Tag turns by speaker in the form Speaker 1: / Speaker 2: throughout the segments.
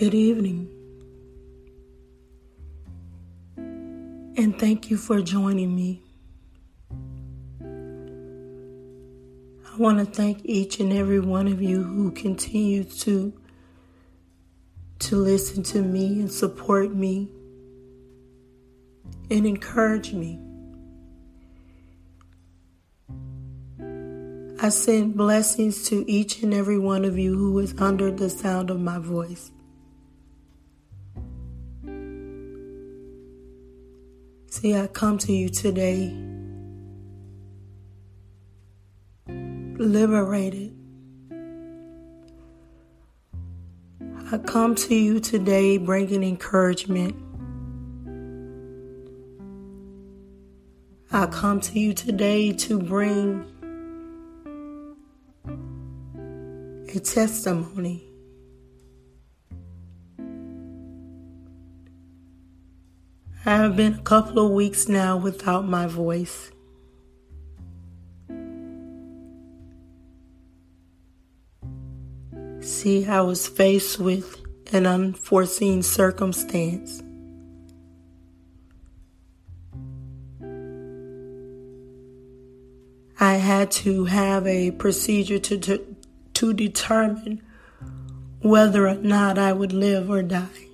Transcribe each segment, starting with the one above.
Speaker 1: Good evening. And thank you for joining me. I want to thank each and every one of you who continue to to listen to me and support me and encourage me. I send blessings to each and every one of you who is under the sound of my voice. See, I come to you today liberated. I come to you today bringing encouragement. I come to you today to bring a testimony. I have been a couple of weeks now without my voice. See, I was faced with an unforeseen circumstance. I had to have a procedure to, to, to determine whether or not I would live or die.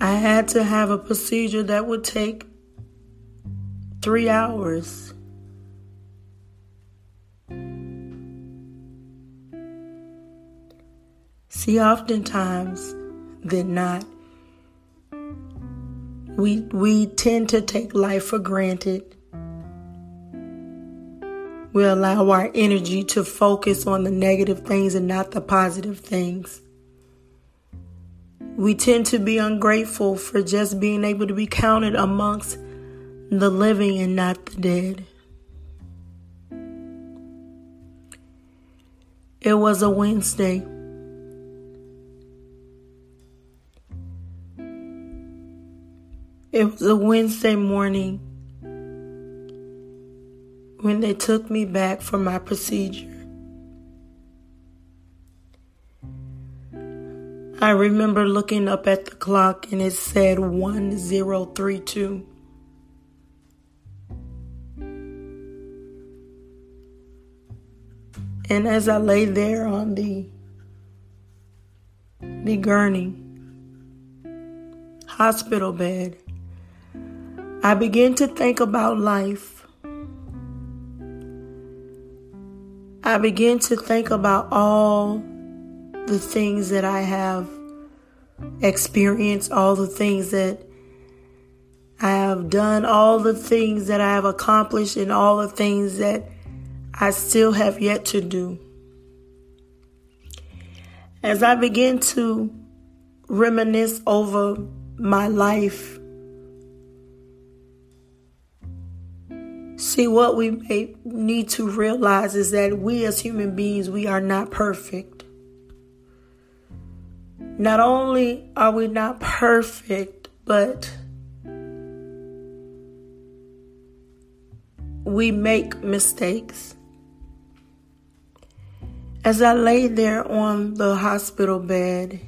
Speaker 1: I had to have a procedure that would take three hours. See, oftentimes than not, we, we tend to take life for granted we allow our energy to focus on the negative things and not the positive things. We tend to be ungrateful for just being able to be counted amongst the living and not the dead. It was a Wednesday. It was a Wednesday morning when they took me back for my procedure. I remember looking up at the clock and it said 1032. And as I lay there on the the gurney hospital bed, I began to think about life. I begin to think about all the things that I have experienced, all the things that I have done, all the things that I have accomplished, and all the things that I still have yet to do. As I begin to reminisce over my life See, what we may need to realize is that we as human beings, we are not perfect. Not only are we not perfect, but we make mistakes. As I lay there on the hospital bed,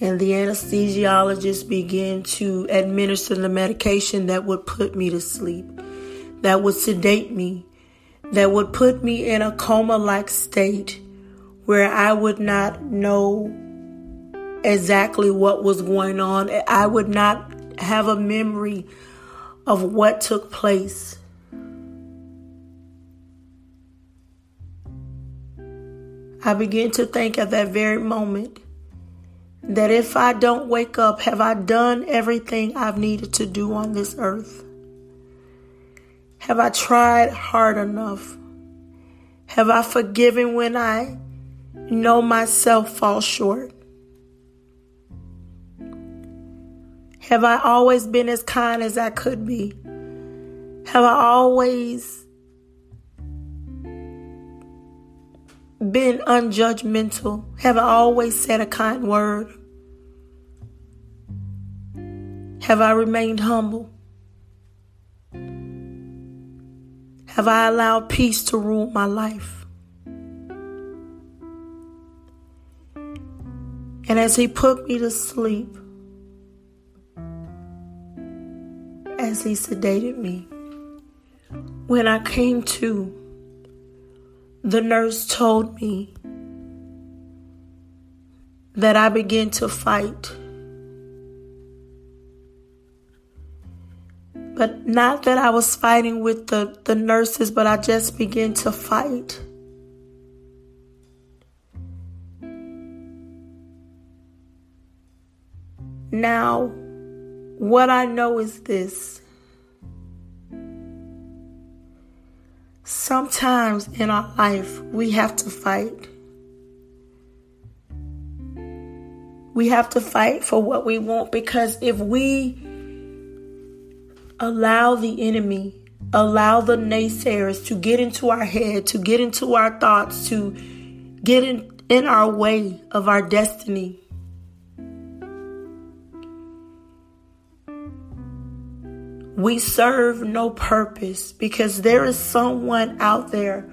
Speaker 1: and the anesthesiologist began to administer the medication that would put me to sleep, that would sedate me, that would put me in a coma like state where I would not know exactly what was going on. I would not have a memory of what took place. I began to think at that very moment that if I don't wake up, have I done everything I've needed to do on this earth? Have I tried hard enough? Have I forgiven when I know myself fall short? Have I always been as kind as I could be? Have I always been unjudgmental? Have I always said a kind word? Have I remained humble? have I allowed peace to rule my life? And as he put me to sleep, as he sedated me, when I came to, the nurse told me that I began to fight. But not that I was fighting with the, the nurses, but I just began to fight. Now, what I know is this. Sometimes in our life, we have to fight. We have to fight for what we want because if we allow the enemy, allow the naysayers to get into our head, to get into our thoughts, to get in, in our way of our destiny, we serve no purpose because there is someone out there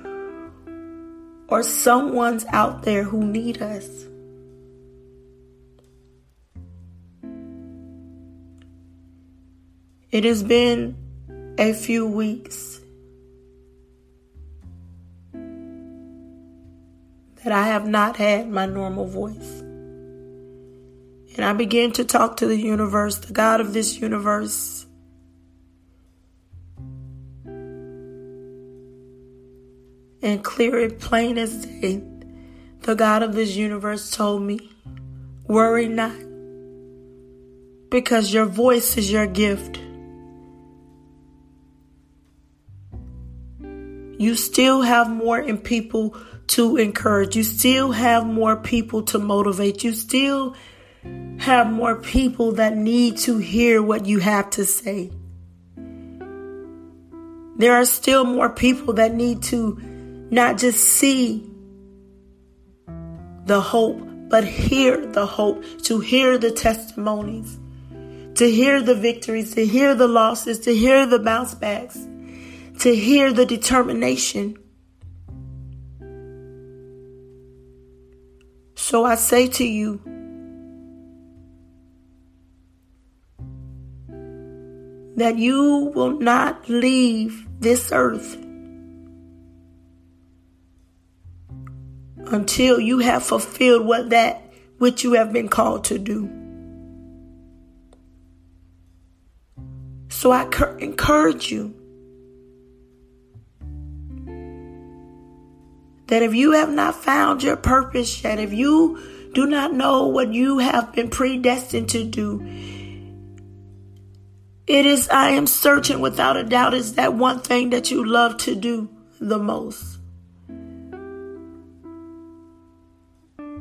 Speaker 1: or someone's out there who need us. It has been a few weeks that I have not had my normal voice. And I began to talk to the universe, the God of this universe, and clear it plain as day, the God of this universe told me, Worry not, because your voice is your gift. You still have more in people to encourage. You still have more people to motivate. You still have more people that need to hear what you have to say. There are still more people that need to not just see the hope, but hear the hope, to hear the testimonies, to hear the victories, to hear the losses, to hear the bounce backs, to hear the determination. So I say to you, that you will not leave this earth until you have fulfilled what that which you have been called to do. So I encourage you that if you have not found your purpose yet, if you do not know what you have been predestined to do, it is, I am certain without a doubt, is that one thing that you love to do the most.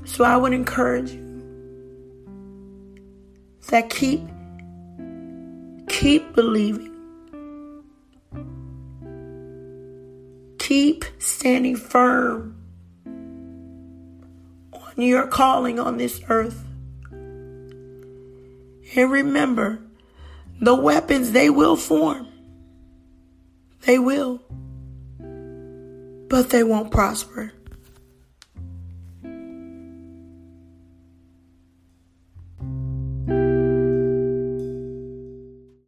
Speaker 1: So I would encourage you that keep keep believing. Keep standing firm on your calling on this earth. And remember, the weapons they will form. They will. But they won't prosper.